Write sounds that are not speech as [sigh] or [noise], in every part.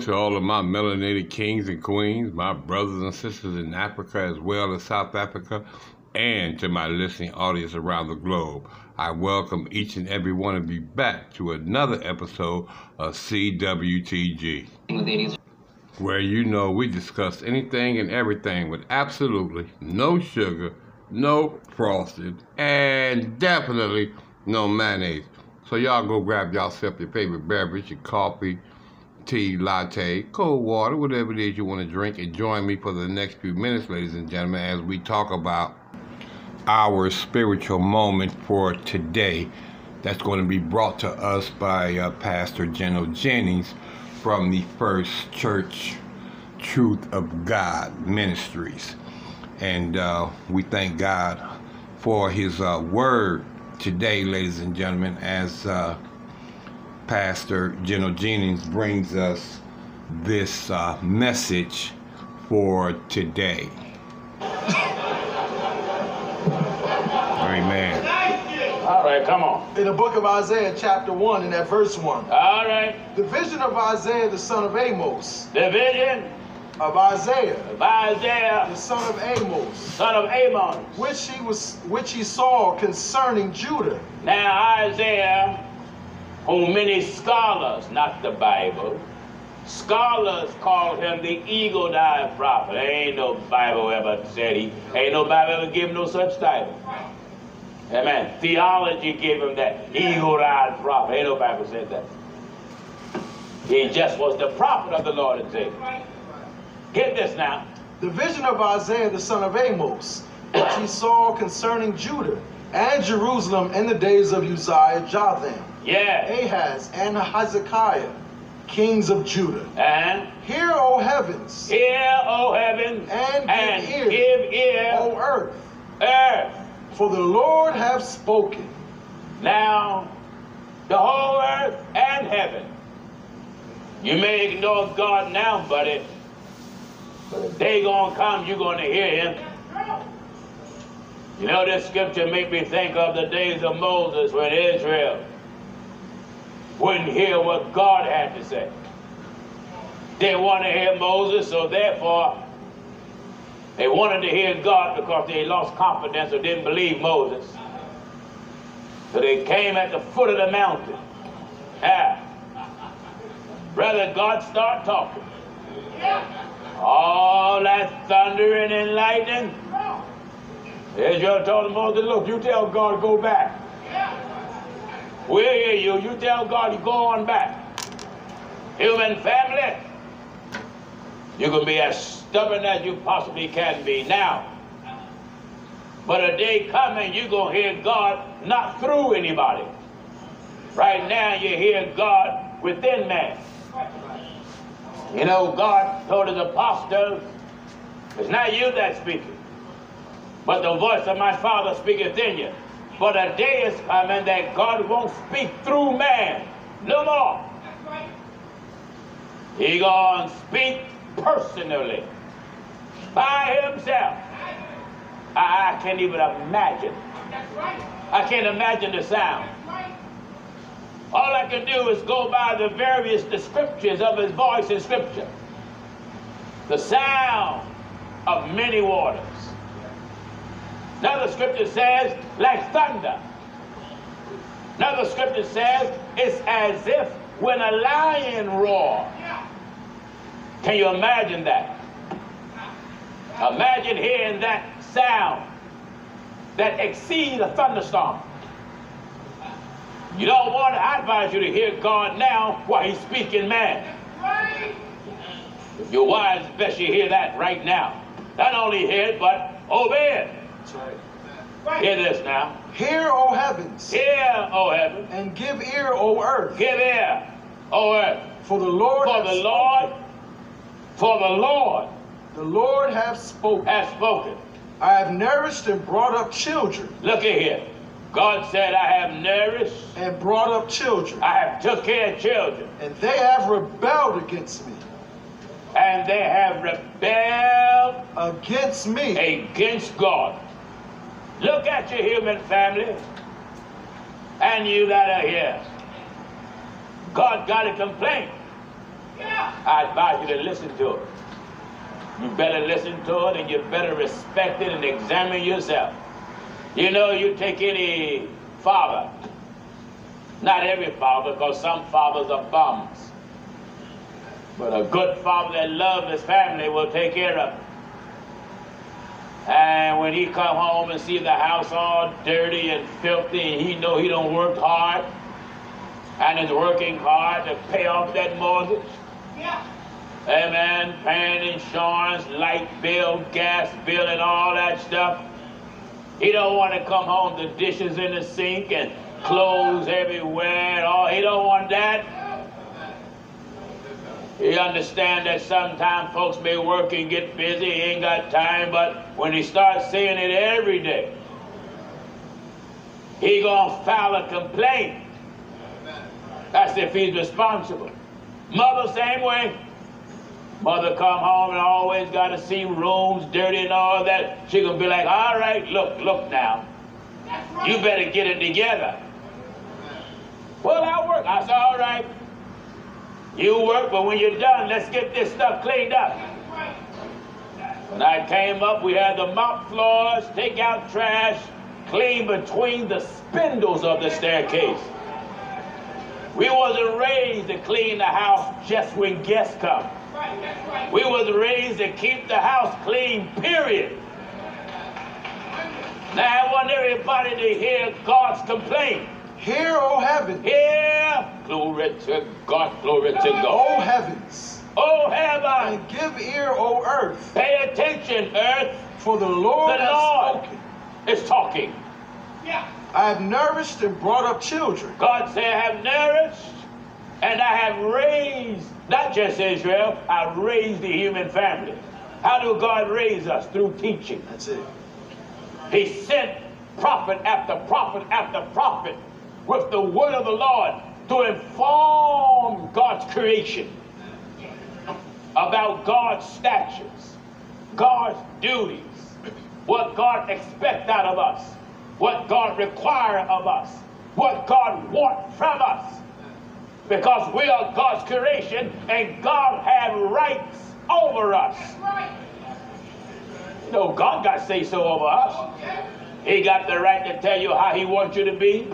to all of my melanated kings and queens, my brothers and sisters in Africa as well as South Africa, and to my listening audience around the globe. I welcome each and every one of you back to another episode of CWTG, where you know we discuss anything and everything with absolutely no sugar, no frosting, and definitely no mayonnaise. So y'all go grab yourself your favorite beverage, your coffee, tea, latte, cold water, whatever it is you want to drink, and join me for the next few minutes, ladies and gentlemen, as we talk about our spiritual moment for today. That's going to be brought to us by uh, Pastor General Jennings from the First Church Truth of God Ministries. And uh, we thank God for his uh, word today, ladies and gentlemen, as uh, Pastor General Jennings brings us this uh, message for today. Amen. All right, come on. In the book of Isaiah, chapter 1, in that verse 1. All right. The vision of Isaiah, the son of Amos. The vision of Isaiah. Of Isaiah. The son of Amos. Son of Amos. Which he was which he saw concerning Judah. Now Isaiah whom many scholars, not the Bible, scholars call him the eagle-eyed prophet. Ain't no Bible ever said he, ain't no Bible ever give him no such title. Amen. Theology gave him that eagle-eyed prophet. Ain't no Bible said that. He just was the prophet of the Lord and Savior. Get this now. The vision of Isaiah the son of Amos, which he saw concerning Judah and Jerusalem in the days of Uzziah, Jotham, yeah. Ahaz and Hezekiah, kings of Judah. And hear, O heavens. Hear, O heavens. And, give, and ear, give ear, O earth. Earth. For the Lord hath spoken. Now, the whole earth and heaven. You may ignore God now, buddy, but if they gonna come, you're gonna hear him. You know, this scripture make me think of the days of Moses when Israel wouldn't hear what God had to say. They wanted to hear Moses, so therefore they wanted to hear God because they lost confidence or didn't believe Moses. So they came at the foot of the mountain. Ah. Brother, God start talking. All that thundering and lightning. Israel told Moses, look, you tell God go back. We'll hear you. You tell God you go on back. Human family, you can be as stubborn as you possibly can be now. But a day coming, you're going to hear God not through anybody. Right now, you hear God within man. You know, God told his apostles, it's not you that's speaking, but the voice of my Father speaketh in you. But a day is coming that God won't speak through man no more. He gonna speak personally by himself. I, I can't even imagine. I can't imagine the sound. All I can do is go by the various descriptions of his voice in Scripture. The sound of many waters. Another scripture says, like thunder. Another scripture says, it's as if when a lion roars. Can you imagine that? Imagine hearing that sound that exceeds a thunderstorm. You don't want to, I advise you to hear God now while he's speaking man. You're wise, best you hear that right now. Not only hear it, but obey it. Right. Hear this now. Hear, O heavens. Hear, O heavens. And give ear, O earth. Give ear, O earth. For the Lord For the Lord, for the Lord. The Lord hath spoken. has spoken. I have nourished and brought up children, Look at here. God said, I have nourished, and brought up children, I have took care of children, and they have rebelled against me. and they have rebelled Against me. against God. Look at your human family and you that are here. God got a complaint. I advise you to listen to it. You better listen to it and you better respect it and examine yourself. You know, you take any father, not every father, because some fathers are bums. But a good father that loves his family will take care of it. And when he come home and see the house all dirty and filthy, and he know he don't work hard, and is working hard to pay off that mortgage. Yeah. Amen. Paying insurance, light bill, gas bill, and all that stuff. He don't want to come home the dishes in the sink and clothes everywhere and all. He don't want that. He understand that sometimes folks may work and get busy, he ain't got time, but when he starts seeing it every day, he gonna file a complaint. That's if he's responsible. Mother, same way. Mother come home and always got to see rooms dirty and all that. She gonna be like, all right, look, look now. You better get it together. Well, I work. I said, all right. You work, but when you're done, let's get this stuff cleaned up. When I came up, we had to mop floors, take out trash, clean between the spindles of the staircase. We wasn't raised to clean the house just when guests come. We was raised to keep the house clean, period. Now I want everybody to hear God's complaint. Hear, O heaven, Hear, glory to God, glory to God. Oh heavens, Oh heaven, and give ear, O earth, pay attention, earth. for the Lord The hath Lord spoken. is talking. Yeah. I have nourished and brought up children, God said, I have nourished and I have raised, not just Israel, I've raised the human family. How do God raise us? Through teaching. that's it. He sent prophet after prophet after prophet with the word of the Lord to inform God's creation about God's statutes, God's duties, what God expects out of us, what God requires of us, what God wants from us. Because we are God's creation and God has rights over us. Know, God got say so over us. He got the right to tell you how he wants you to be,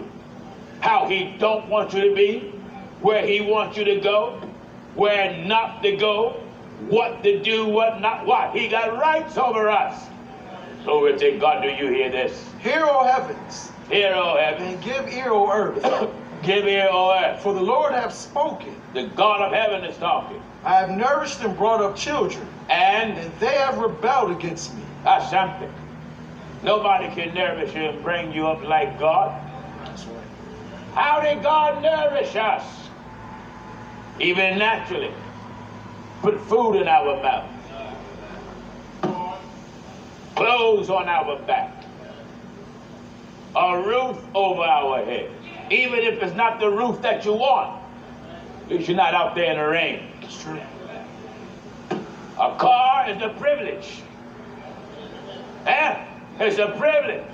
how he don't want you to be, where he wants you to go, where not to go, what to do, what not what. He got rights over us. Glory to God. Do you hear this? Hear, O heavens, Hear, O heaven. and give ear, O earth, [coughs] Give ear, O earth. for the Lord hath spoken. The God of heaven is talking. I have nourished and brought up children, And and they have rebelled against me. that's something. Nobody can nourish you and bring you up like God. How did God nourish us? Even naturally. Put food in our mouth. Clothes on our back. A roof over our head. Even if it's not the roof that you want. Least you're not out there in the rain. True. A car is a privilege. Eh? It's a privilege.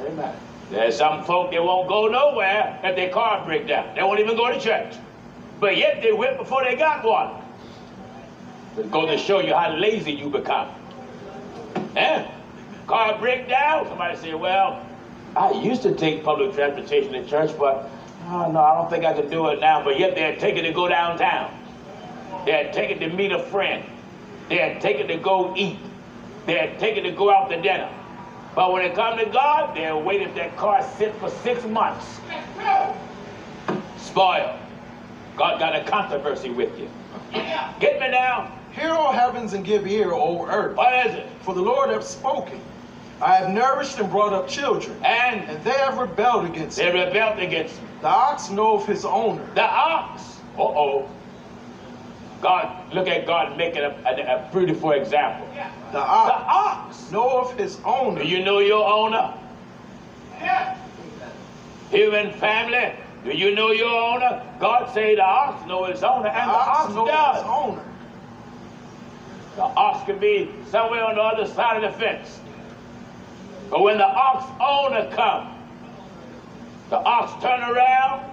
Amen. There's some folk that won't go nowhere if their car break down. They won't even go to church. But yet they went before they got one. It's going to show you how lazy you become. Eh? Car break down. Somebody say, well, I used to take public transportation to church, but oh, no, I don't think I can do it now. But yet they're taking to go downtown. They're taking to meet a friend. They're taking to go eat. They're taking to go out to dinner. But when it comes to God, they'll wait if that car sits for six months. Spoiled. God got a controversy with you. Get me now. Hear, O heavens, and give ear, O earth, What is it? for the Lord hath spoken. I have nourished and brought up children, And and they have rebelled against they me. They rebelled against me. The ox knoweth his owner, The ox. Uh-oh. God, look at God making a, a, a beautiful example. The The ox ox. knoweth his owner. Do you know your owner? Yeah. Human family, do you know your owner? God say the ox know his owner, and the ox ox knoweth his owner. The ox can be somewhere on the other side of the fence. But when the ox owner comes, the ox turn around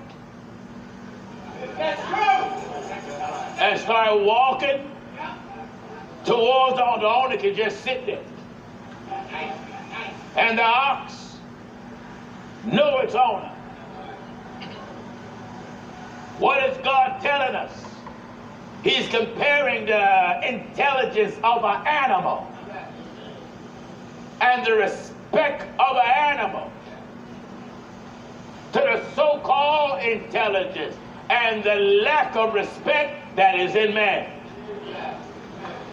and start walking towards the owner. The owner can just sit there. And the ox knew its owner. What is God telling us? He's comparing the intelligence of an animal and the respect of an animal to the so-called intelligence and the lack of respect that is in man.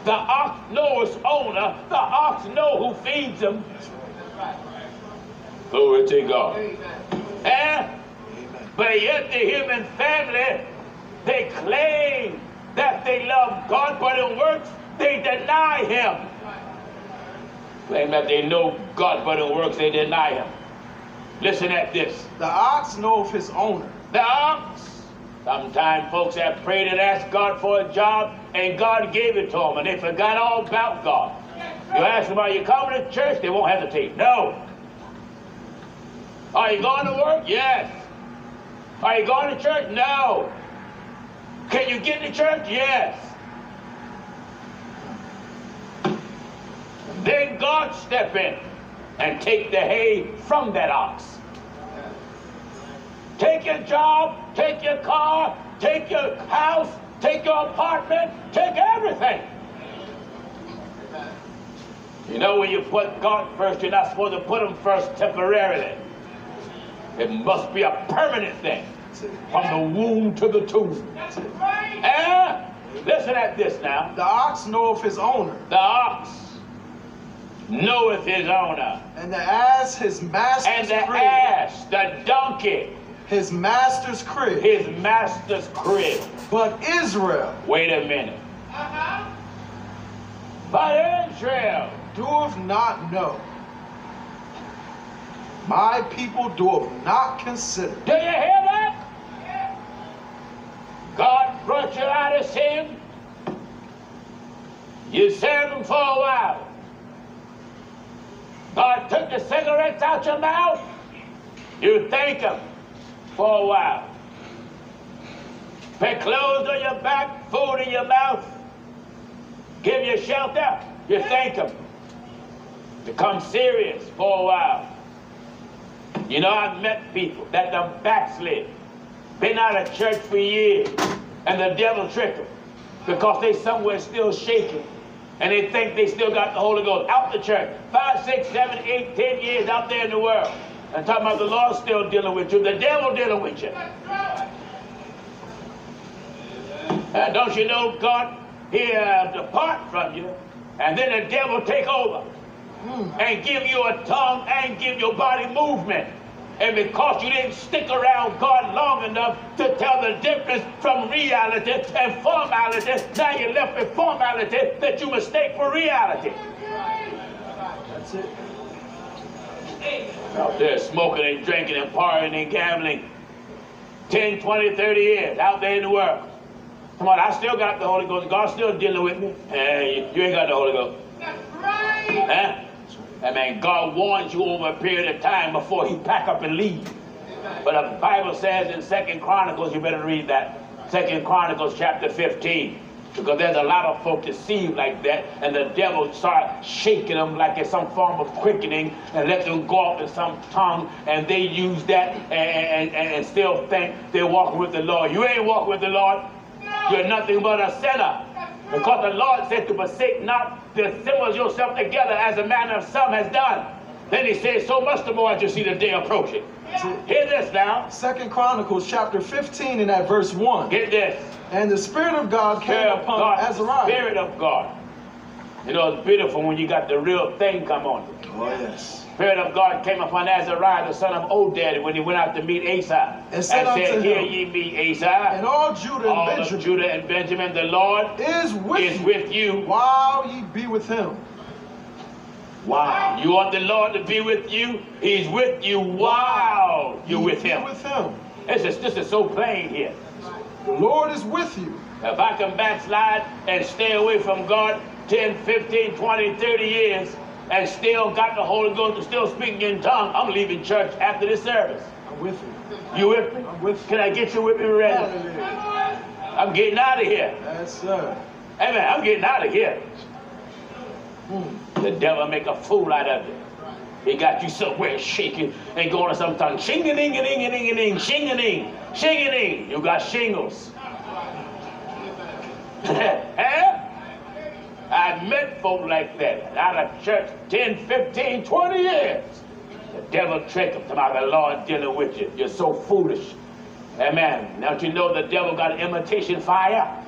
The ox knows its owner. The ox knows who feeds him. Glory to God. Eh? Amen. But yet the human family, they claim that they love God, but in works they deny Him. Claim that they know God, but in works they deny Him. Listen at this. The ox knoweth his owner. The ox. Sometimes folks have prayed and asked God for a job, and God gave it to them, and they forgot all about God. You ask them, are you coming to church? They won't hesitate. No. Are you going to work? Yes. Are you going to church? No. Can you get to church? Yes. Then God step in and take the hay from that ox. Take your job, take your car, take your house, take your apartment, take everything. You know, when you put God first, you're not supposed to put Him first temporarily. It must be a permanent thing from the womb to the tomb. Eh? Listen at this now. The ox knoweth his owner, The ox knoweth his owner, and the ass his master's and the ass, the donkey, His master's crib. his master's crib. But Israel Wait a minute. Uh-huh. But Israel, doeth not know. My people doeth not consider. do you hear that? God brought you out of sin. You served him for a while. God took the cigarettes out your mouth. You thank him for a while. Put clothes on your back, food in your mouth, give you shelter. You thank them. Become serious for a while. You know, I've met people that done backslid, been out of church for years, and the devil tricked them because they somewhere still shaking, and they think they still got the Holy Ghost out the church. Five, six, seven, eight, ten years out there in the world, and talking about the Lord still dealing with you, the devil dealing with you. Uh, don't you know God, He uh, depart from you, and then the devil take over and give you a tongue and give your body movement. And because you didn't stick around God long enough to tell the difference from reality and formality, now you're left with formality that you mistake for reality. That's it. Out there smoking and drinking and partying and gambling 10, 20, 30 years out there in the world. Come on, I still got the Holy Ghost. God's still dealing with me. Hey, you ain't got the Holy Ghost. That's right. Huh? I mean, God warns you over a period of time before he pack up and leave. But the Bible says in Second Chronicles, you better read that. Second Chronicles chapter 15. Because there's a lot of folk deceived like that, and the devil start shaking them like it's some form of quickening and let them go off in some tongue, and they use that and, and, and still think they're walking with the Lord. You ain't walking with the Lord. You're nothing but a sinner. Because the Lord said to forsake not to assemble yourself together as a manner of some has done. Then he says, so much the more as you see the day approaching. Hear this now. Second Chronicles chapter 15 and at verse 1. Get this. And the Spirit of God came of upon God, Azariah. Spirit of God. You know, it's beautiful when you got the real thing come on you. Oh, yes. Spirit of God came upon Azariah, the son of Oded, when he went out to meet Asa. And said unto Hear him, ye me, Asa. And all Judah and all of Benjamin Judah and Benjamin, the Lord is with is you with you. while ye be with him. Wow. You want the Lord to be with you? He's with you while you're with him. with him. This is, this is so plain here. The Lord is with you. If I can backslide and stay away from God 10, 15, 20, 30 years and still got the Holy Ghost and still speaking in tongues, I'm leaving church after this service. I'm with you. You with me? I'm with you. Can I get you with me, ready? Hallelujah. I'm getting out of here. Yes, sir. Amen. I'm getting out of here. The devil make a fool out of you. He got you somewhere shaking and going to some tongue. Shing a ding a ding a ding a ding, shing a ding, shing a ding. You got shingles. [laughs] I met folk like that out of church 10, 15, 20 years. The devil trick them about the Lord dealing with you. You're so foolish. Amen. Don't you know the devil got an imitation fire?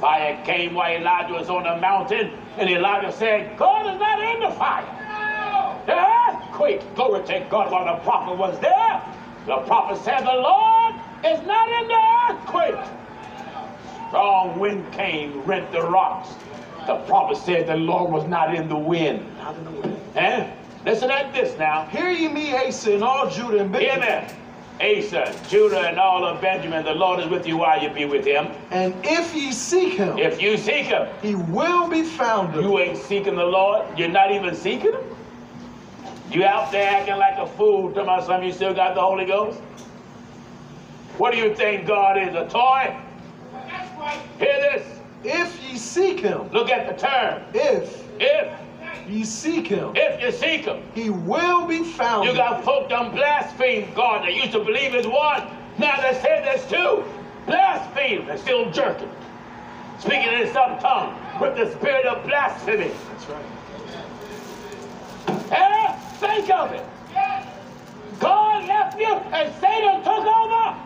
Fire came while Elijah was on the mountain, and Elijah said, God is not in the fire. The earthquake, glory to God, while the prophet was there. The prophet said, The Lord is not in the earthquake. Strong wind came, rent the rocks. The prophet said the Lord was not in the wind. Not in the wind. Eh? Listen at this now. Hear ye me, Asa, and all Judah and Benjamin. me. Asa, Judah, and all of Benjamin, the Lord is with you while you be with him. And if ye seek him, If you seek him, he will be found of You ain't seeking the Lord. You're not even seeking Him. You out there acting like a fool. Talking about some you still got the Holy Ghost. What do you think God is? A toy? Hear this. If ye seek him, Look at the term. if If ye seek him, if you seek Him, he will be found. you got folk done blaspheme God. They used to believe is one. Now they say there's two. Blaspheme. They're still jerking. Speaking in some tongue with the spirit of blasphemy. That's right. Eh? Think of it. God left you and Satan took over.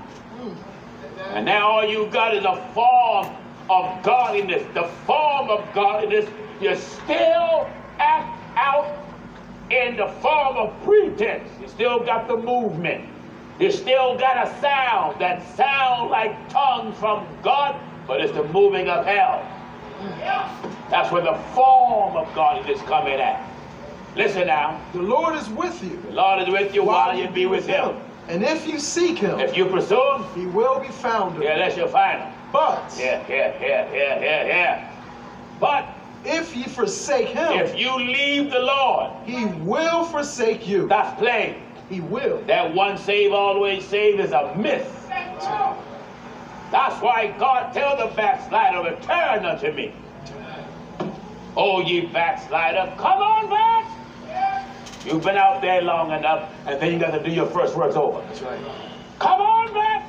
And now all you got is a form of godliness. The form of godliness, You're still act out in the form of pretense. You still got the movement. You still got a sound that sound like tongues from God, but it's the moving of hell. That's where the form of God is coming at. Listen now. The Lord is with you. The Lord is with you while you be with him. And if you seek him, If you pursue him, he will be found yeah, you. that's your final. But Yeah, yeah, yeah, yeah, yeah, yeah. But if ye forsake him, if you leave the Lord, he will forsake you. that's plain. He will. That one save, always save is a myth. That's why God tell the backslider, return unto me. Oh, ye backslider, come on back. You've been out there long enough, and then you got to do your first works over. That's right. Come on back.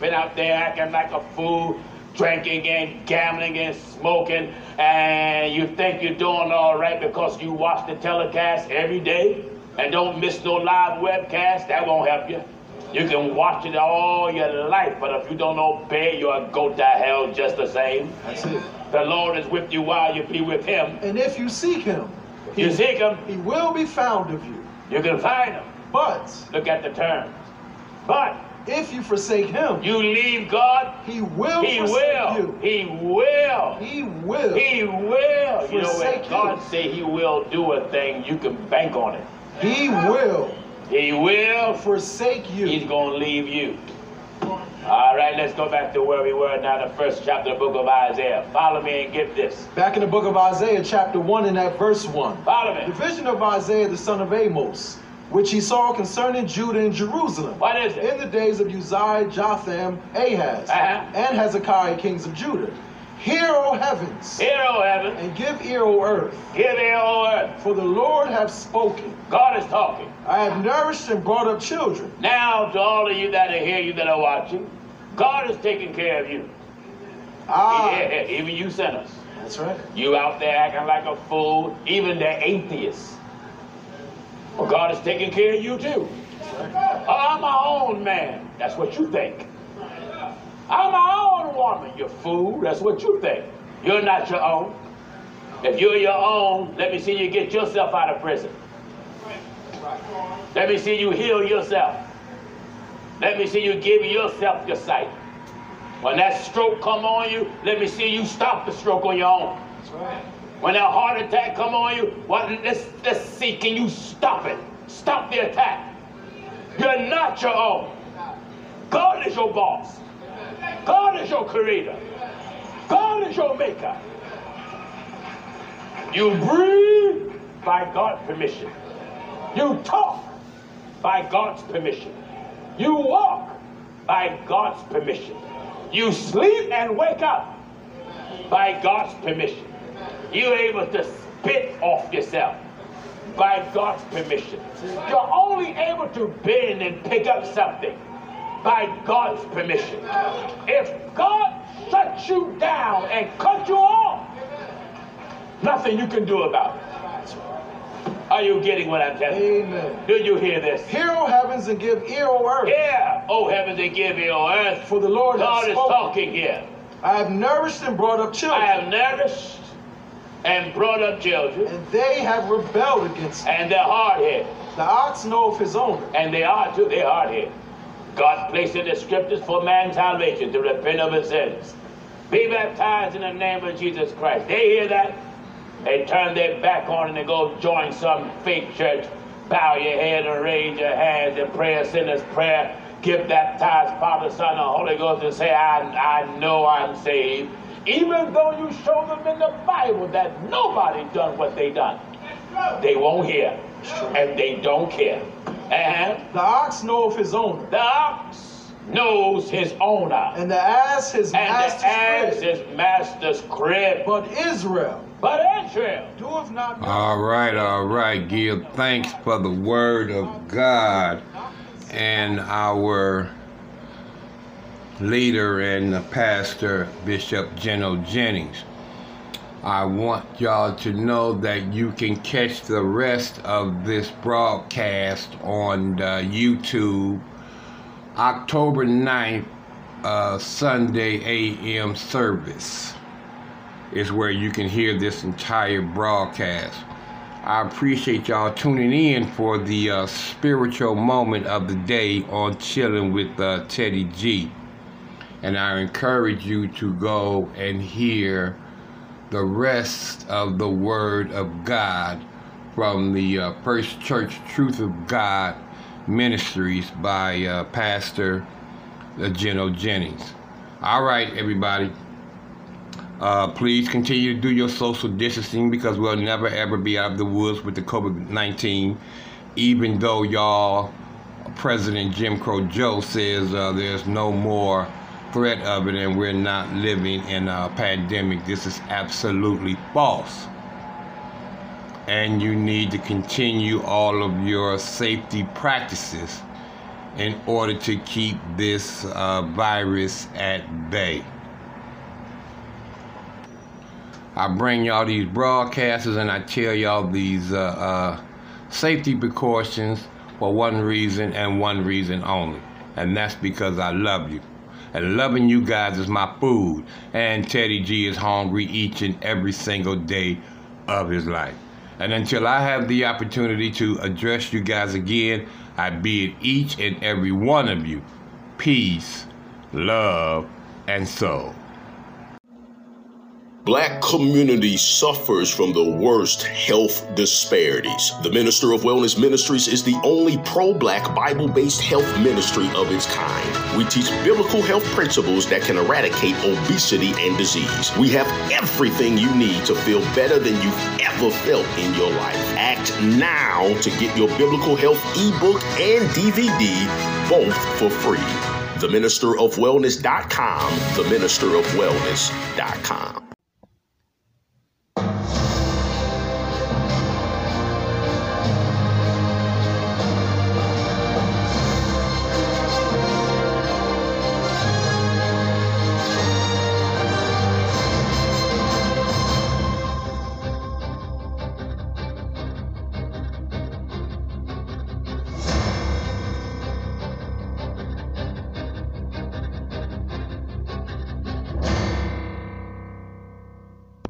Been out there acting like a fool, drinking and gambling and smoking, and you think you're doing all right because you watch the telecast every day and don't miss no live webcast. That won't help you. You can watch it all your life, but if you don't obey, you'll go to hell just the same. That's it. The Lord is with you while you be with Him. And if you seek him, If you seek Him, he will be found of you. you can find Him. But Look at the terms. But if you forsake him, you leave God, he will He forsake will. you. He will. He will. He will. You know Forsake when God say He will do a thing, you can bank on it. He will He will. forsake you. He's gonna leave you. All right, let's go back to where we were now, the first chapter of the book of Isaiah. Follow me and get this. Back in the book of Isaiah, chapter 1, in that verse 1. Follow The vision of Isaiah the son of Amos, which he saw concerning Judah and Jerusalem. What is it? In the days of Uzziah, Jotham, Ahaz, Uh-huh. and Hezekiah, kings of Judah. Hear, O heavens, Hear, O heaven. and give ear, O earth, Hear thee, O earth. for the Lord hath spoken. God is talking. I have nourished and brought up children. Now, to all of you that are here, you that are watching, God is taking care of you. Ah, Yeah, even you sinners. that's right. You out there acting like a fool, even the atheists. Well, God is taking care of you too. I'm my own man. That's what you think. I'm my own woman, you fool. That's what you think. You're not your own. If you're your own, let me see you get yourself out of prison. Let me see you heal yourself. Let me see you give yourself your sight. When that stroke come on you, let me see you stop the stroke on your own. When that heart attack come on you, what, let's, let's see, can you stop it? Stop the attack. You're not your own. God is your boss. God is your creator. God is your maker. You breathe by God's permission. You talk by God's permission. You walk by God's permission. You sleep and wake up by God's permission. You're able to spit off yourself by God's permission. You're only able to bend and pick up something by God's permission. If God shuts you down and cut you off, nothing you can do about it. Are you getting what I'm telling you? Amen. Do you hear this? Hear, O heavens, and give ear, O earth. Yeah, oh heavens, and give ear, on earth. For the Lord God is spoken. talking here. I have nourished and brought up children, I have nourished and brought up children, and they have rebelled against me. and they're hard headed. The ox knoweth his owner, And they are too, they're hard headed. God placed in the scriptures for man's salvation to repent of his sins. Be baptized in the name of Jesus Christ. They hear that, they turn their back on it and they go join some fake church. Bow your head and raise your hands and pray a sinner's prayer. Get baptized, Father, Son, and Holy Ghost, and say, I, I know I'm saved. Even though you show them in the Bible that nobody done what they done. They won't hear. And they don't care. And the ox knows his owner, the ox knows his owner. and the ass his And master's the ass crib. is master's crib. But Israel But Israel, doeth not know. All right, all right. Give thanks for the word of God and our leader and pastor, Bishop Gino Jennings. I want y'all to know that you can catch the rest of this broadcast on uh, YouTube October 9th, uh, Sunday AM service is where you can hear this entire broadcast. I appreciate y'all tuning in for the uh, spiritual moment of the day on Chilling with uh, Teddy G. And I encourage you to go and hear the rest of the Word of God from the uh, First Church Truth of God Ministries by uh, Pastor uh, Gino Jennings. All right, everybody. Uh, please continue to do your social distancing because we'll never ever be out of the woods with the COVID 19. Even though y'all, President Jim Crow Joe says uh, there's no more threat of it and we're not living in a pandemic, this is absolutely false. And you need to continue all of your safety practices in order to keep this uh, virus at bay. I bring y'all these broadcasts and I tell y'all these uh, uh, safety precautions for one reason and one reason only. And that's because I love you. And loving you guys is my food. And Teddy G is hungry each and every single day of his life. And until I have the opportunity to address you guys again, I bid each and every one of you peace, love, and soul. Black community suffers from the worst health disparities. The Minister of Wellness Ministries is the only pro black Bible based health ministry of its kind. We teach biblical health principles that can eradicate obesity and disease. We have everything you need to feel better than you've ever felt in your life. Act now to get your biblical health ebook and DVD both for free. TheMinisterofWellness.com, TheMinisterofWellness.com.